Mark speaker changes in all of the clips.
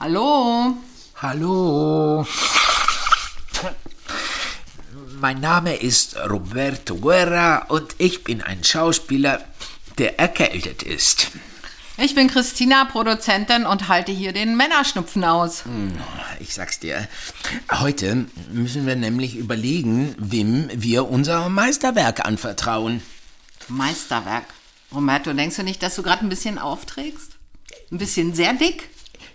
Speaker 1: Hallo.
Speaker 2: Hallo. Mein Name ist Roberto Guerra und ich bin ein Schauspieler, der erkältet ist.
Speaker 1: Ich bin Christina, Produzentin und halte hier den Männerschnupfen aus.
Speaker 2: Ich sag's dir, heute müssen wir nämlich überlegen, wem wir unser Meisterwerk anvertrauen.
Speaker 1: Meisterwerk. Roberto, denkst du nicht, dass du gerade ein bisschen aufträgst? Ein bisschen sehr dick?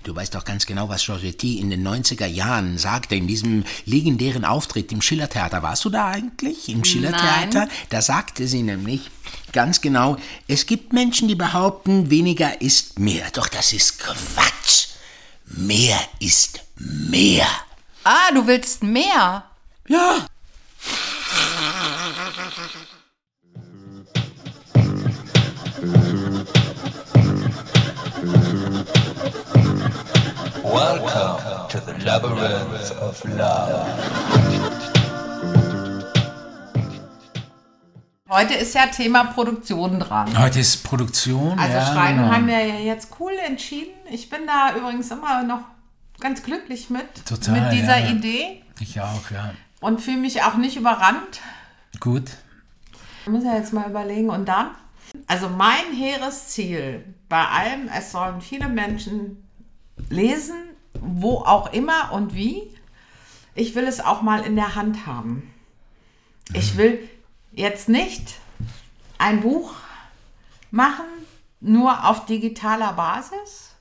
Speaker 2: Du weißt doch ganz genau, was Georgetti in den 90er Jahren sagte, in diesem legendären Auftritt im Schillertheater. Warst du da eigentlich im Schillertheater?
Speaker 1: Nein.
Speaker 2: Da sagte sie nämlich ganz genau, es gibt Menschen, die behaupten, weniger ist mehr. Doch das ist Quatsch. Mehr ist mehr.
Speaker 1: Ah, du willst mehr.
Speaker 2: Ja.
Speaker 3: Welcome to the labyrinth of love.
Speaker 1: Heute ist ja Thema Produktion dran.
Speaker 2: Heute ist Produktion.
Speaker 1: Also
Speaker 2: ja,
Speaker 1: Schreiben
Speaker 2: genau.
Speaker 1: haben wir ja jetzt cool entschieden. Ich bin da übrigens immer noch ganz glücklich mit,
Speaker 2: Total,
Speaker 1: mit dieser
Speaker 2: ja.
Speaker 1: Idee
Speaker 2: Ich auch, ja.
Speaker 1: und fühle mich auch nicht überrannt.
Speaker 2: Gut.
Speaker 1: Ich muss ja jetzt mal überlegen und dann. Also mein hehres Ziel bei allem, es sollen viele Menschen lesen, wo auch immer und wie. Ich will es auch mal in der Hand haben. Ich will jetzt nicht ein Buch machen, nur auf digitaler Basis.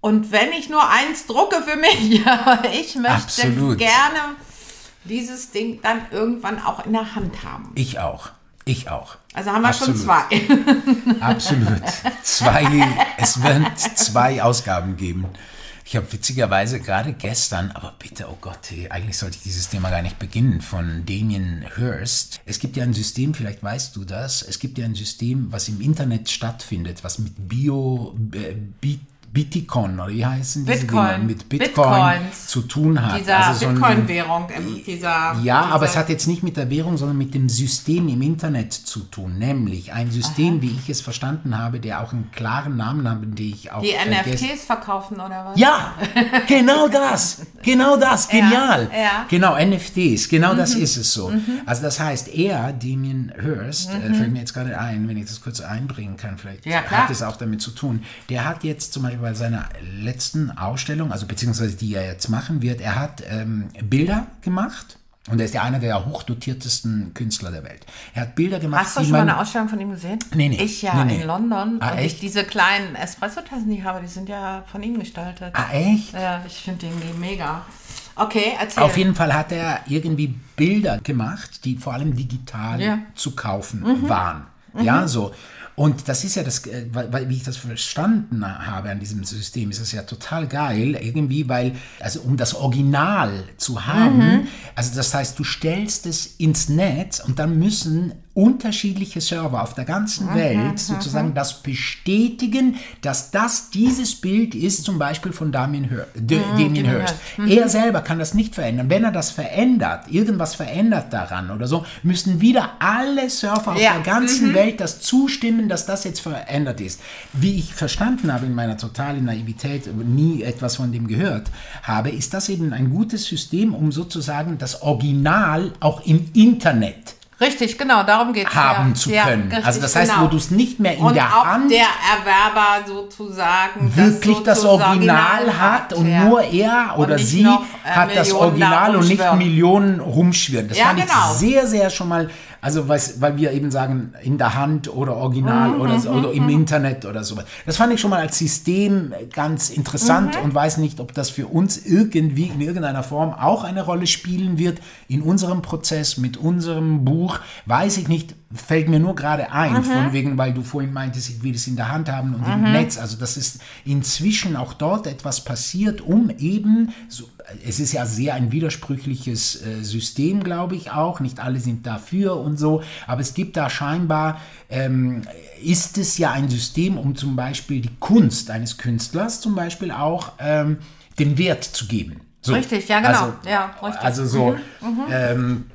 Speaker 1: Und wenn ich nur eins drucke für mich, aber ich möchte
Speaker 2: Absolut.
Speaker 1: gerne dieses Ding dann irgendwann auch in der Hand haben.
Speaker 2: Ich auch. Ich auch.
Speaker 1: Also haben wir schon
Speaker 2: Absolut.
Speaker 1: zwei.
Speaker 2: Absolut. Zwei, es werden zwei Ausgaben geben. Ich habe witzigerweise gerade gestern, aber bitte, oh Gott, eigentlich sollte ich dieses Thema gar nicht beginnen, von Damien Hirst. Es gibt ja ein System, vielleicht weißt du das, es gibt ja ein System, was im Internet stattfindet, was mit Bio, äh, Bitcoin, oder wie heißen diese
Speaker 1: Bitcoin.
Speaker 2: Dinger? Mit Bitcoin
Speaker 1: Bitcoins.
Speaker 2: zu tun hat.
Speaker 1: Dieser
Speaker 2: Also so
Speaker 1: Bitcoin-Währung, ähm, dieser.
Speaker 2: ja, aber es hat jetzt nicht mit der Währung, sondern mit dem System im Internet zu tun. Nämlich ein System, wie ich es verstanden habe, der auch einen klaren Namen hat, den ich auch
Speaker 1: Die NFTs verkaufen oder was?
Speaker 2: Ja, genau das. Genau das. Genial.
Speaker 1: ja. Mhm.
Speaker 2: Genau, NFTs. Genau das ist es so. Also das heißt, er, Damien Hirst, äh, fällt mir jetzt gerade ein, wenn ich das kurz einbringen kann, vielleicht
Speaker 1: Mhm. Ja,
Speaker 2: hat es auch damit zu tun. Der hat jetzt zum Beispiel bei seiner letzten Ausstellung, also beziehungsweise die er jetzt machen wird, er hat ähm, Bilder gemacht. Und er ist ja einer der hochdotiertesten Künstler der Welt. Er hat Bilder gemacht,
Speaker 1: Hast du schon mal eine Ausstellung von ihm gesehen?
Speaker 2: Nee, nee.
Speaker 1: Ich ja,
Speaker 2: Nee, nee.
Speaker 1: in London.
Speaker 2: Ah,
Speaker 1: und
Speaker 2: echt?
Speaker 1: ich diese kleinen Espresso-Tassen, die ich habe, die sind ja von ihm gestaltet.
Speaker 2: Ah, echt?
Speaker 1: Ja, ich finde die mega. Okay, erzähl.
Speaker 2: Auf jeden Fall hat er irgendwie Bilder gemacht, die vor allem digital
Speaker 1: Ja.
Speaker 2: zu kaufen waren. Ja, so. Und das ist ja das, äh, weil, wie ich das verstanden habe an diesem System, ist es ja total geil, irgendwie, weil, also um das Original zu haben, also das heißt, du stellst es ins Netz und dann müssen unterschiedliche Server auf der ganzen Welt sozusagen das bestätigen, dass das dieses Bild ist, zum Beispiel von Damien, Hir D Damien Hirst. Er selber kann das nicht verändern. Wenn er das verändert, irgendwas verändert daran oder so, müssen wieder alle Surfer auf
Speaker 1: Ja.
Speaker 2: der ganzen Welt das zustimmen, dass das jetzt verändert ist. Wie ich verstanden habe in meiner totalen Naivität, nie etwas von dem gehört habe, ist das eben ein gutes System, um sozusagen das Original auch im Internet
Speaker 1: Richtig, genau, darum geht es.
Speaker 2: haben
Speaker 1: ja.
Speaker 2: zu
Speaker 1: Ja,
Speaker 2: können.
Speaker 1: richtig,
Speaker 2: also das heißt,
Speaker 1: genau.
Speaker 2: wo du es nicht mehr in
Speaker 1: und
Speaker 2: der
Speaker 1: auch
Speaker 2: Hand
Speaker 1: der Erwerber sozusagen
Speaker 2: wirklich
Speaker 1: das,
Speaker 2: das
Speaker 1: so zu
Speaker 2: Original hat und
Speaker 1: ja.
Speaker 2: nur er oder sie
Speaker 1: noch, äh,
Speaker 2: hat das
Speaker 1: Millionen da
Speaker 2: Original und nicht. Millionen rumschwirren. Das
Speaker 1: Ja,
Speaker 2: fand
Speaker 1: genau.
Speaker 2: ich sehr, sehr schon mal, also weiß, weil wir eben sagen, in der Hand oder Original
Speaker 1: Mhm,
Speaker 2: oder, so, oder im Internet oder sowas. Das fand ich schon mal als System ganz interessant
Speaker 1: Mhm.
Speaker 2: und weiß nicht, ob das für uns irgendwie in irgendeiner Form auch eine Rolle spielen wird in unserem Prozess mit unserem Buch. Weiß ich nicht, fällt mir nur gerade ein,
Speaker 1: Mhm.
Speaker 2: von wegen, weil du vorhin meintest, ich will es in der Hand haben und im Netz. Also das ist inzwischen auch dort etwas passiert, um eben, so, es ist ja sehr ein widersprüchliches äh, System, glaube ich auch. Nicht alle sind dafür und so, aber es gibt da scheinbar, ähm, ist es ja ein System, um zum Beispiel die Kunst eines Künstlers zum Beispiel auch ähm, den Wert zu geben. So.
Speaker 1: Richtig, ja, genau.
Speaker 2: Also,
Speaker 1: Ja, richtig.
Speaker 2: also so, ähm,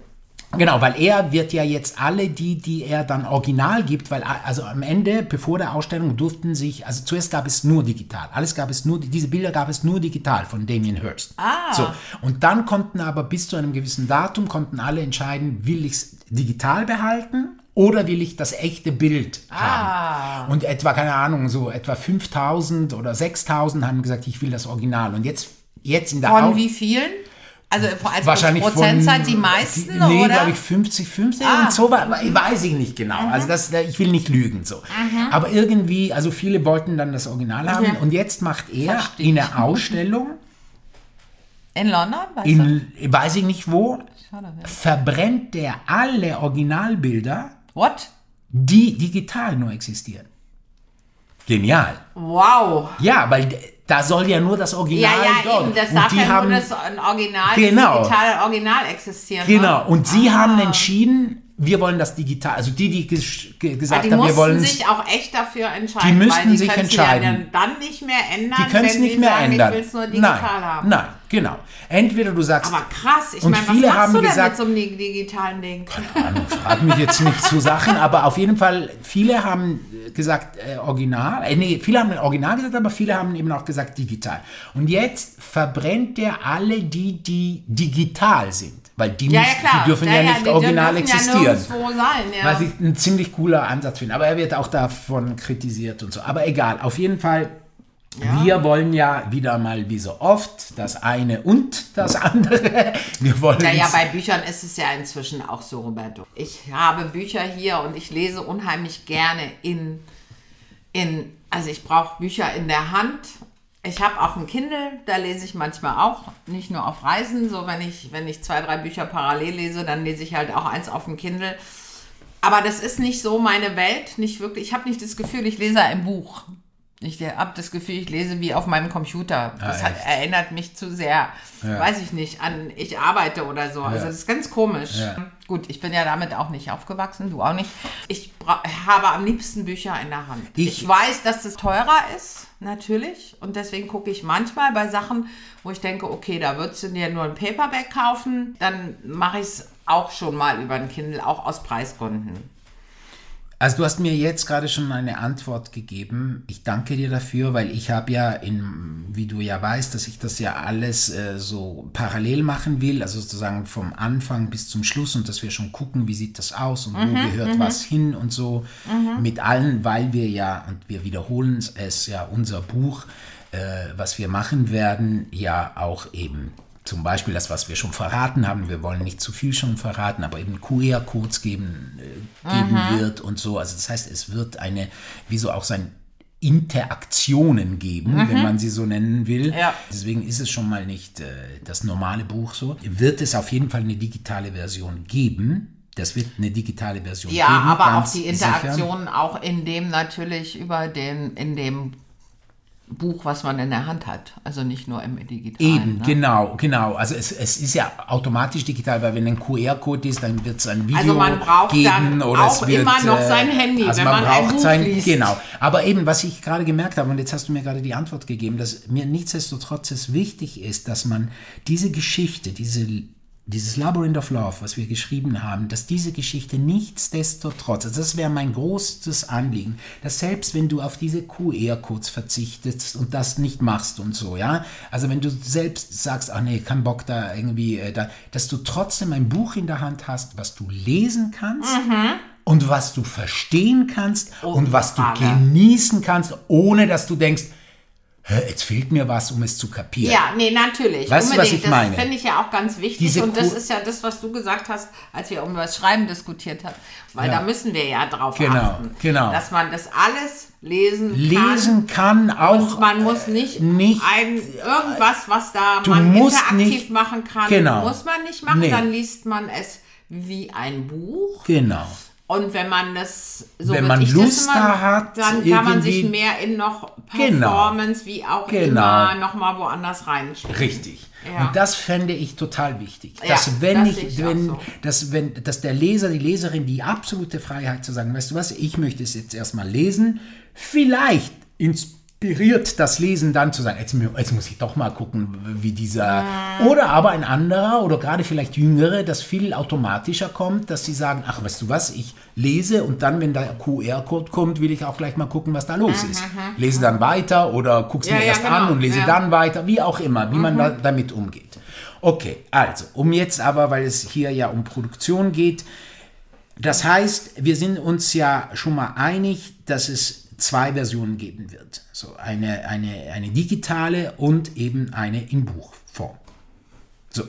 Speaker 2: Genau, weil er wird ja jetzt alle die, die er dann original gibt, weil also am Ende, bevor der Ausstellung, durften sich, also zuerst gab es nur digital, alles gab es nur, diese Bilder gab es nur digital von Damien Hirst.
Speaker 1: Ah.
Speaker 2: So, und dann konnten aber bis zu einem gewissen Datum, konnten alle entscheiden, will ich es digital behalten oder will ich das echte Bild
Speaker 1: Ah.
Speaker 2: haben. Und etwa, keine Ahnung, so etwa 5000 oder 6000 haben gesagt, ich will das Original. Und jetzt, jetzt in der
Speaker 1: Von
Speaker 2: Au-
Speaker 1: wie vielen? Also als
Speaker 2: wahrscheinlich
Speaker 1: Prozentzeit
Speaker 2: von,
Speaker 1: die meisten,
Speaker 2: nee, glaube ich 50, 50
Speaker 1: Ah.
Speaker 2: und so, weiß ich nicht genau. Also das, ich will nicht lügen so. Aber irgendwie, also viele wollten dann das Original haben und jetzt macht er
Speaker 1: Verstehe
Speaker 2: in der Ausstellung,
Speaker 1: In London? Weißt du?
Speaker 2: in, weiß ich nicht wo,
Speaker 1: Schade,
Speaker 2: verbrennt der alle Originalbilder,
Speaker 1: What?
Speaker 2: die digital nur existieren. Genial.
Speaker 1: Wow.
Speaker 2: Ja, weil da soll ja nur das
Speaker 1: Ja,
Speaker 2: Original
Speaker 1: ja,
Speaker 2: dort.
Speaker 1: eben. Das
Speaker 2: und
Speaker 1: darf
Speaker 2: die
Speaker 1: ja
Speaker 2: haben,
Speaker 1: nur das Original,
Speaker 2: Genau.
Speaker 1: digitale Original existieren.
Speaker 2: Genau,
Speaker 1: Ne?
Speaker 2: und sie
Speaker 1: Ah.
Speaker 2: haben entschieden, wir wollen das digital. Also die, die ges- ge- gesagt
Speaker 1: die
Speaker 2: haben, wir wollen
Speaker 1: sich auch echt dafür entscheiden.
Speaker 2: Die müssten
Speaker 1: die
Speaker 2: sich
Speaker 1: können
Speaker 2: entscheiden.
Speaker 1: Ja dann nicht mehr ändern,
Speaker 2: die können es nicht
Speaker 1: die
Speaker 2: mehr
Speaker 1: sagen,
Speaker 2: ändern.
Speaker 1: Ich will es nur digital
Speaker 2: nein,
Speaker 1: haben.
Speaker 2: nein, genau. Entweder du sagst,
Speaker 1: Aber krass, ich meine, was machst du denn
Speaker 2: gesagt-
Speaker 1: mit so einem dig- digitalen Ding?
Speaker 2: frag mich jetzt nicht zu Sachen, aber auf jeden Fall, viele haben gesagt äh, Original, äh, nee, viele haben Original gesagt, aber viele haben eben auch gesagt digital. Und jetzt verbrennt er alle die, die digital sind, weil die,
Speaker 1: Ja, ja,
Speaker 2: müssen,
Speaker 1: klar.
Speaker 2: die dürfen ja, nicht
Speaker 1: die
Speaker 2: original existieren.
Speaker 1: Ja sein, ja.
Speaker 2: Was ich ein ziemlich cooler Ansatz finde. Aber er wird auch davon kritisiert und so. Aber egal, auf jeden Fall. Wir wollen ja wieder mal wie so oft das eine und das andere. Wir wollen
Speaker 1: Naja, bei Büchern ist es ja inzwischen auch so, Roberto. Ich habe Bücher hier und ich lese unheimlich gerne in, in also ich brauche Bücher in der Hand. Ich habe auch ein Kindle, da lese ich manchmal auch, nicht nur auf Reisen, so wenn ich, wenn ich zwei, drei Bücher parallel lese, dann lese ich halt auch eins auf dem Kindle. Aber das ist nicht so meine Welt, nicht wirklich. Ich habe nicht das Gefühl, ich lese ein Buch. Ich habe das Gefühl, ich lese wie auf meinem Computer. Das hat,
Speaker 2: echt?
Speaker 1: erinnert mich zu sehr, weiß ich nicht, an ich arbeite oder so. Also das ist ganz komisch. Gut, ich bin ja damit auch nicht aufgewachsen, du auch nicht. Ich habe am liebsten Bücher in der Hand. Ich,
Speaker 2: Ich-
Speaker 1: weiß, dass es teurer ist, natürlich. Und deswegen gucke ich manchmal bei Sachen, wo ich denke, okay, da würdest du dir nur ein Paperback kaufen, dann mache ich es auch schon mal über ein Kindle, auch aus Preisgründen.
Speaker 2: Also du hast mir jetzt gerade schon eine Antwort gegeben. Ich danke dir dafür, weil ich habe ja, in, wie du ja weißt, dass ich das ja alles äh, so parallel machen will, also sozusagen vom Anfang bis zum Schluss und dass wir schon gucken, wie sieht das aus und wo gehört was hin und so. Mit allen, weil wir ja, und wir wiederholen es ja, unser Buch, äh, was wir machen werden, ja auch eben zum Beispiel das, was wir schon verraten haben, wir wollen nicht zu viel schon verraten, aber eben QR-Codes geben, äh, geben wird und so. Also das heißt, es wird eine, wie so auch sein Interaktionen geben, wenn man sie so nennen will.
Speaker 1: Ja.
Speaker 2: Deswegen ist es schon mal nicht äh, das normale Buch so. Wird es auf jeden Fall eine digitale Version geben. Das wird eine digitale Version
Speaker 1: Ja,
Speaker 2: geben.
Speaker 1: aber auch die
Speaker 2: sicher.
Speaker 1: Interaktion auch in dem natürlich über den, in dem Buch, was man in der Hand hat. Also nicht nur im digitalen.
Speaker 2: Eben,
Speaker 1: ne?
Speaker 2: genau, genau. Also es, es ist ja automatisch digital, weil wenn ein QR-Code ist, dann wird es ein Video
Speaker 1: Also man braucht
Speaker 2: geben
Speaker 1: dann auch
Speaker 2: wird,
Speaker 1: immer noch
Speaker 2: äh,
Speaker 1: sein Handy,
Speaker 2: also
Speaker 1: wenn
Speaker 2: man
Speaker 1: man ein
Speaker 2: braucht
Speaker 1: Buch
Speaker 2: sein,
Speaker 1: liest.
Speaker 2: Genau. Aber eben, was ich gerade gemerkt habe, und jetzt hast du mir gerade die Antwort gegeben, dass mir nichtsdestotrotz es wichtig ist, dass man diese Geschichte, diese dieses Labyrinth of Love, was wir geschrieben haben, dass diese Geschichte nichtsdestotrotz, also das wäre mein großes Anliegen, dass selbst wenn du auf diese QR-Codes verzichtest und das nicht machst und so, ja, also wenn du selbst sagst, ach nee, kein Bock da irgendwie, äh, da, dass du trotzdem ein Buch in der Hand hast, was du lesen kannst und was du verstehen kannst und was du genießen kannst, ohne dass du denkst, "Hä, jetzt fehlt mir was, um es zu kapieren.
Speaker 1: Ja, nee, natürlich.
Speaker 2: Weißt du, was
Speaker 1: Unbedingt.
Speaker 2: ich meine?
Speaker 1: Das finde ich ja auch ganz wichtig.
Speaker 2: Diese
Speaker 1: und das ist ja das, was du gesagt hast, als wir um das Schreiben diskutiert haben. Weil
Speaker 2: Ja.
Speaker 1: da müssen wir ja drauf
Speaker 2: Genau,
Speaker 1: achten.
Speaker 2: genau.
Speaker 1: Dass man das alles lesen kann.
Speaker 2: Lesen kann auch.
Speaker 1: Und man muss nicht,
Speaker 2: nicht-
Speaker 1: ein, irgendwas, was da man interaktiv
Speaker 2: nicht-
Speaker 1: machen kann,
Speaker 2: genau.
Speaker 1: muss man nicht machen.
Speaker 2: Nee.
Speaker 1: Dann liest man es wie ein Buch.
Speaker 2: Genau.
Speaker 1: Und wenn man das so
Speaker 2: Wenn man Lust
Speaker 1: immer,
Speaker 2: da hat,
Speaker 1: dann kann man sich mehr in noch
Speaker 2: Genau.
Speaker 1: Performance wie auch
Speaker 2: Genau.
Speaker 1: immer noch mal woanders reinspielen.
Speaker 2: Richtig.
Speaker 1: Ja.
Speaker 2: Und das fände ich total wichtig.
Speaker 1: Ja,
Speaker 2: Dass wenn
Speaker 1: das
Speaker 2: ich, wenn,
Speaker 1: so.
Speaker 2: dass, wenn, dass der Leser, die Leserin die absolute Freiheit zu sagen, weißt du was, ich möchte es jetzt erstmal lesen, vielleicht ins inspiriert das Lesen dann zu sagen, jetzt, jetzt muss ich doch mal gucken, wie dieser. Oder aber ein anderer oder gerade vielleicht Jüngere, das viel automatischer kommt, dass sie sagen, ach, weißt du was, ich lese und dann, wenn der QR-Code kommt, will ich auch gleich mal gucken, was da los ist. Lese dann weiter oder guck's
Speaker 1: Ja,
Speaker 2: mir
Speaker 1: ja,
Speaker 2: erst
Speaker 1: genau,
Speaker 2: an und lese
Speaker 1: ja.
Speaker 2: dann weiter, wie auch immer, wie man da, damit umgeht. Okay, also, um jetzt aber, weil es hier ja um Produktion geht, das heißt, wir sind uns ja schon mal einig, dass es zwei Versionen geben wird. So eine, eine, eine digitale und eben eine in Buchform. So.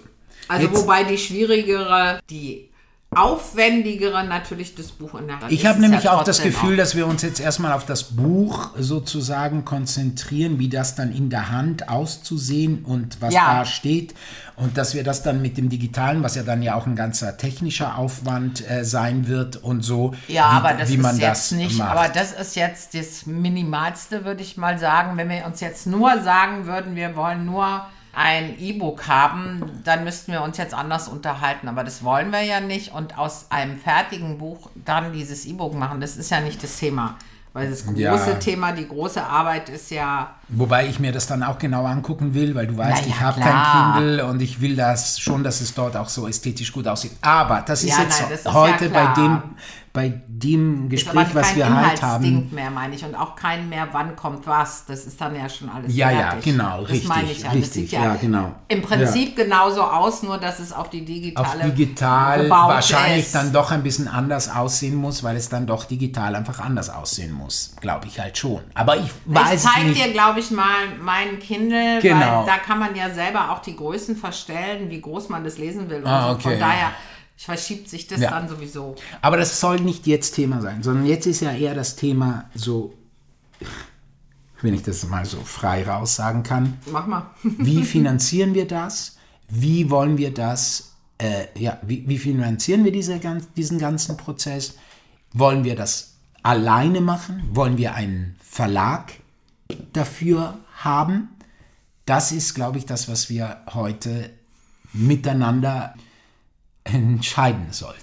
Speaker 1: Also
Speaker 2: Jetzt-
Speaker 1: wobei die schwierigere, die aufwendigere natürlich das Buch in der Hand.
Speaker 2: Ich habe nämlich
Speaker 1: ja
Speaker 2: auch das Gefühl, dass wir uns jetzt erstmal auf das Buch sozusagen konzentrieren, wie das dann in der Hand auszusehen und was
Speaker 1: Ja.
Speaker 2: da steht. Und dass wir das dann mit dem Digitalen, was ja dann ja auch ein ganzer technischer Aufwand äh, sein wird und so,
Speaker 1: Ja,
Speaker 2: wie,
Speaker 1: aber das
Speaker 2: wie man
Speaker 1: ist
Speaker 2: das
Speaker 1: jetzt nicht,
Speaker 2: macht.
Speaker 1: aber das ist jetzt das Minimalste, würde ich mal sagen. Wenn wir uns jetzt nur sagen würden, wir wollen nur ein E-Book haben, dann müssten wir uns jetzt anders unterhalten. Aber das wollen wir ja nicht. Und aus einem fertigen Buch dann dieses E-Book machen, das ist ja nicht das Thema. Weil das große
Speaker 2: Ja.
Speaker 1: Thema, die große Arbeit ist ja
Speaker 2: Wobei ich mir das dann auch genau angucken will, weil du weißt,
Speaker 1: ja,
Speaker 2: ich habe kein Kindle und ich will das schon, dass es dort auch so ästhetisch gut aussieht. Aber das ist
Speaker 1: Ja,
Speaker 2: jetzt
Speaker 1: nein, das ist
Speaker 2: heute bei dem bei dem Gespräch, was wir halt haben.
Speaker 1: Mehr, meine ich. Und auch kein mehr, wann kommt was. Das ist dann ja schon alles
Speaker 2: Ja, ja,
Speaker 1: fertig.
Speaker 2: genau,
Speaker 1: das
Speaker 2: richtig,
Speaker 1: meine ich ja.
Speaker 2: richtig,
Speaker 1: das sieht
Speaker 2: ja, genau.
Speaker 1: Im Prinzip genauso aus, nur dass es auf die
Speaker 2: auf
Speaker 1: digitale
Speaker 2: digital
Speaker 1: gebaut
Speaker 2: wahrscheinlich
Speaker 1: ist.
Speaker 2: dann doch ein bisschen anders aussehen muss, weil es dann doch digital einfach anders aussehen muss. Glaube ich halt schon. Aber ich weiß
Speaker 1: Ich
Speaker 2: es
Speaker 1: zeige
Speaker 2: nicht.
Speaker 1: dir, glaube ich, mal meinen Kindle,
Speaker 2: Genau.
Speaker 1: weil da kann man ja selber auch die Größen verstellen, wie groß man das lesen will. Und
Speaker 2: Ah, okay.
Speaker 1: Von daher verschiebt sich das
Speaker 2: Ja.
Speaker 1: dann sowieso.
Speaker 2: Aber das soll nicht jetzt Thema sein, sondern jetzt ist ja eher das Thema so, wenn ich das mal so frei raus sagen kann,
Speaker 1: Mach mal.
Speaker 2: wie finanzieren wir das? Wie wollen wir das, äh, ja, wie, wie finanzieren wir diese, diesen ganzen Prozess? Wollen wir das alleine machen? Wollen wir einen Verlag dafür haben? Das ist, glaube ich, das, was wir heute miteinander entscheiden sollten.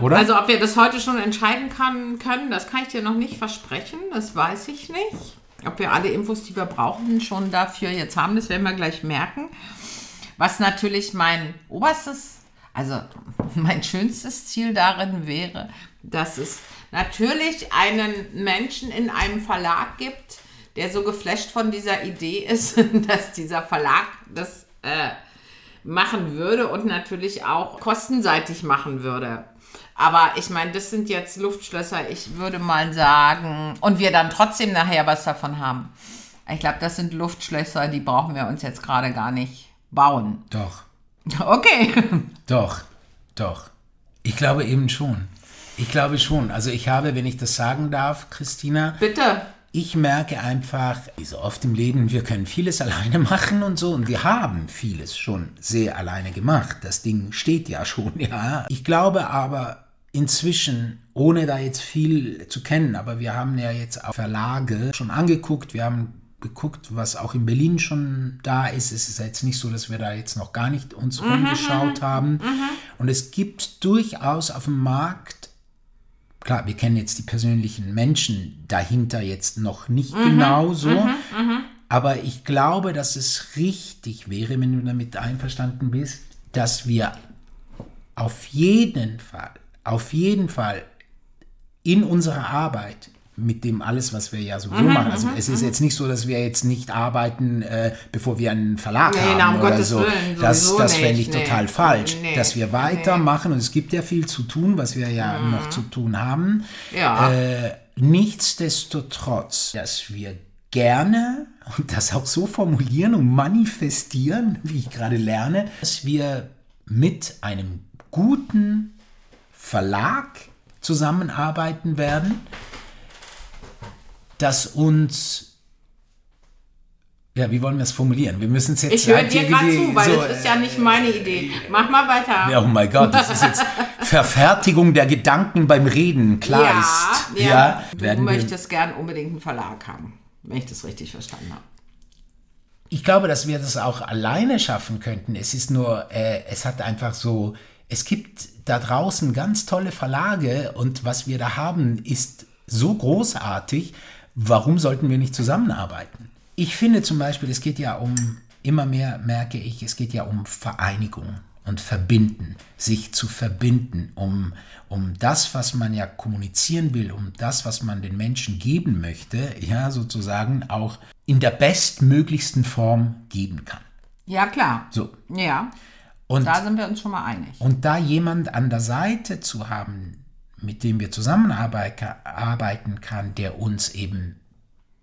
Speaker 2: Oder?
Speaker 1: Also ob wir das heute schon entscheiden kann, können, das kann ich dir noch nicht versprechen. Das weiß ich nicht. Ob wir alle Infos, die wir brauchen, schon dafür jetzt haben, das werden wir gleich merken. Was natürlich mein oberstes, also mein schönstes Ziel darin wäre, dass es natürlich einen Menschen in einem Verlag gibt, der so geflasht von dieser Idee ist, dass dieser Verlag das äh, machen würde und natürlich auch kostenseitig machen würde. Aber ich meine, das sind jetzt Luftschlösser. Ich würde mal sagen, und wir dann trotzdem nachher was davon haben. Ich glaube, das sind Luftschlösser, die brauchen wir uns jetzt gerade gar nicht bauen.
Speaker 2: doch.
Speaker 1: Okay.
Speaker 2: Doch, doch. Ich glaube eben schon. Ich glaube schon. Also ich habe, wenn ich das sagen darf, Christina,
Speaker 1: Bitte.
Speaker 2: Ich merke einfach, wie so oft im Leben, wir können vieles alleine machen und so. Und wir haben vieles schon sehr alleine gemacht. Das Ding steht ja schon, ja. Ich glaube aber inzwischen, ohne da jetzt viel zu kennen, aber wir haben ja jetzt auch Verlage schon angeguckt. Wir haben geguckt, was auch in Berlin schon da ist. Es ist jetzt nicht so, dass wir da jetzt noch gar nicht uns umgeschaut haben. Und es gibt durchaus auf dem Markt klar, wir kennen jetzt die persönlichen Menschen dahinter jetzt noch nicht genau so, aber ich glaube, dass es richtig wäre, wenn du damit einverstanden bist, dass wir auf jeden Fall, auf jeden Fall in unserer Arbeit mit dem alles, was wir ja sowieso machen. Also es ist jetzt nicht so, dass wir jetzt nicht arbeiten, äh, bevor wir einen Verlag
Speaker 1: Nee,
Speaker 2: haben oder
Speaker 1: Gottes
Speaker 2: so.
Speaker 1: Willen,
Speaker 2: das das fände ich
Speaker 1: nicht, nee.
Speaker 2: total falsch.
Speaker 1: Nee,
Speaker 2: Dass wir weitermachen und es gibt ja viel zu tun, was wir ja noch zu tun haben.
Speaker 1: Ja.
Speaker 2: Äh, nichtsdestotrotz, dass wir gerne und das auch so formulieren und manifestieren, wie ich gerade lerne, dass wir mit einem guten Verlag zusammenarbeiten werden, das uns ja, wie wollen wir es formulieren? Wir müssen es jetzt
Speaker 1: Ich höre dir gerade zu, weil
Speaker 2: so,
Speaker 1: das ist ja nicht meine Idee. Mach mal weiter.
Speaker 2: ja, oh mein Gott, das ist jetzt Verfertigung der Gedanken beim Reden. Klar ist. Ja,
Speaker 1: Du
Speaker 2: werden wir,
Speaker 1: möchtest gern unbedingt einen Verlag haben, wenn ich das richtig verstanden habe.
Speaker 2: ich glaube, dass wir das auch alleine schaffen könnten. Es ist nur, äh, es hat einfach so, es gibt da draußen ganz tolle Verlage und was wir da haben, ist so großartig, warum sollten wir nicht zusammenarbeiten? Ich finde zum Beispiel, es geht ja um, immer mehr merke ich, es geht ja um Vereinigung und Verbinden, sich zu verbinden, um, um das, was man ja kommunizieren will, um das, was man den Menschen geben möchte, ja, sozusagen auch in der bestmöglichsten Form geben kann.
Speaker 1: Ja, klar.
Speaker 2: So.
Speaker 1: Ja,
Speaker 2: Und
Speaker 1: da sind wir uns schon mal einig.
Speaker 2: und da jemand an der Seite zu haben, mit dem wir zusammenarbeiten arbeiten kann, der uns eben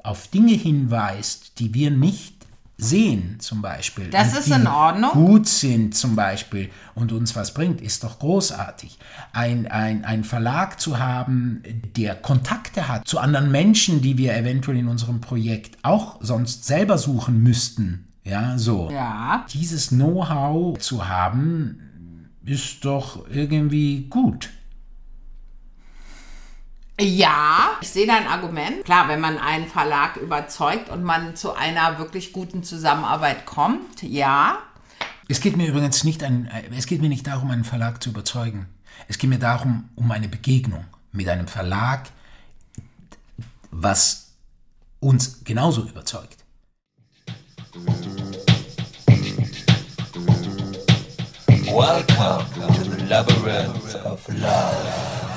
Speaker 2: auf Dinge hinweist, die wir nicht sehen, zum Beispiel.
Speaker 1: Das ist in Ordnung.
Speaker 2: Gut sind, zum Beispiel, und uns was bringt, ist doch großartig. Ein, ein, ein Verlag zu haben, der Kontakte hat zu anderen Menschen, die wir eventuell in unserem Projekt auch sonst selber suchen müssten. Ja, so.
Speaker 1: Ja,
Speaker 2: Dieses Know-how zu haben, ist doch irgendwie gut.
Speaker 1: Ja, ich sehe dein Argument. Klar, wenn man einen Verlag überzeugt und man zu einer wirklich guten Zusammenarbeit kommt, ja.
Speaker 2: Es geht mir übrigens nicht, ein, es geht mir nicht darum, einen Verlag zu überzeugen. Es geht mir darum, um eine Begegnung mit einem Verlag, was uns genauso überzeugt.
Speaker 3: Welcome to the labyrinth of love.